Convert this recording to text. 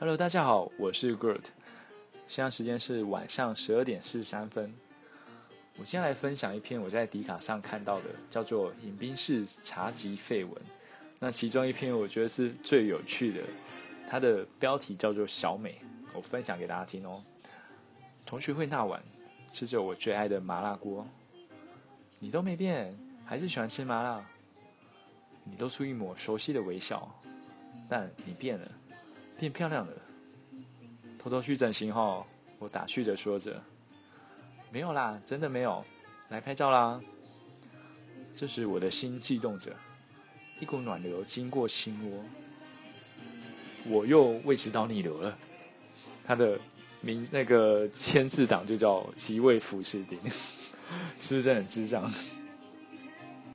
Hello，大家好，我是 Gert，现在时间是晚上十二点四十三分。我今天来分享一篇我在迪卡上看到的，叫做《饮冰室茶集废文》。那其中一篇我觉得是最有趣的，它的标题叫做“小美”，我分享给大家听哦。同学会那晚，吃着我最爱的麻辣锅，你都没变，还是喜欢吃麻辣。你露出一抹熟悉的微笑，但你变了。变漂亮了，偷偷去整形后，我打趣着说着：“没有啦，真的没有，来拍照啦。”这时我的心悸动着，一股暖流经过心窝，我又胃食道逆流了。他的名那个签字档就叫即位福士丁，是不是很智障？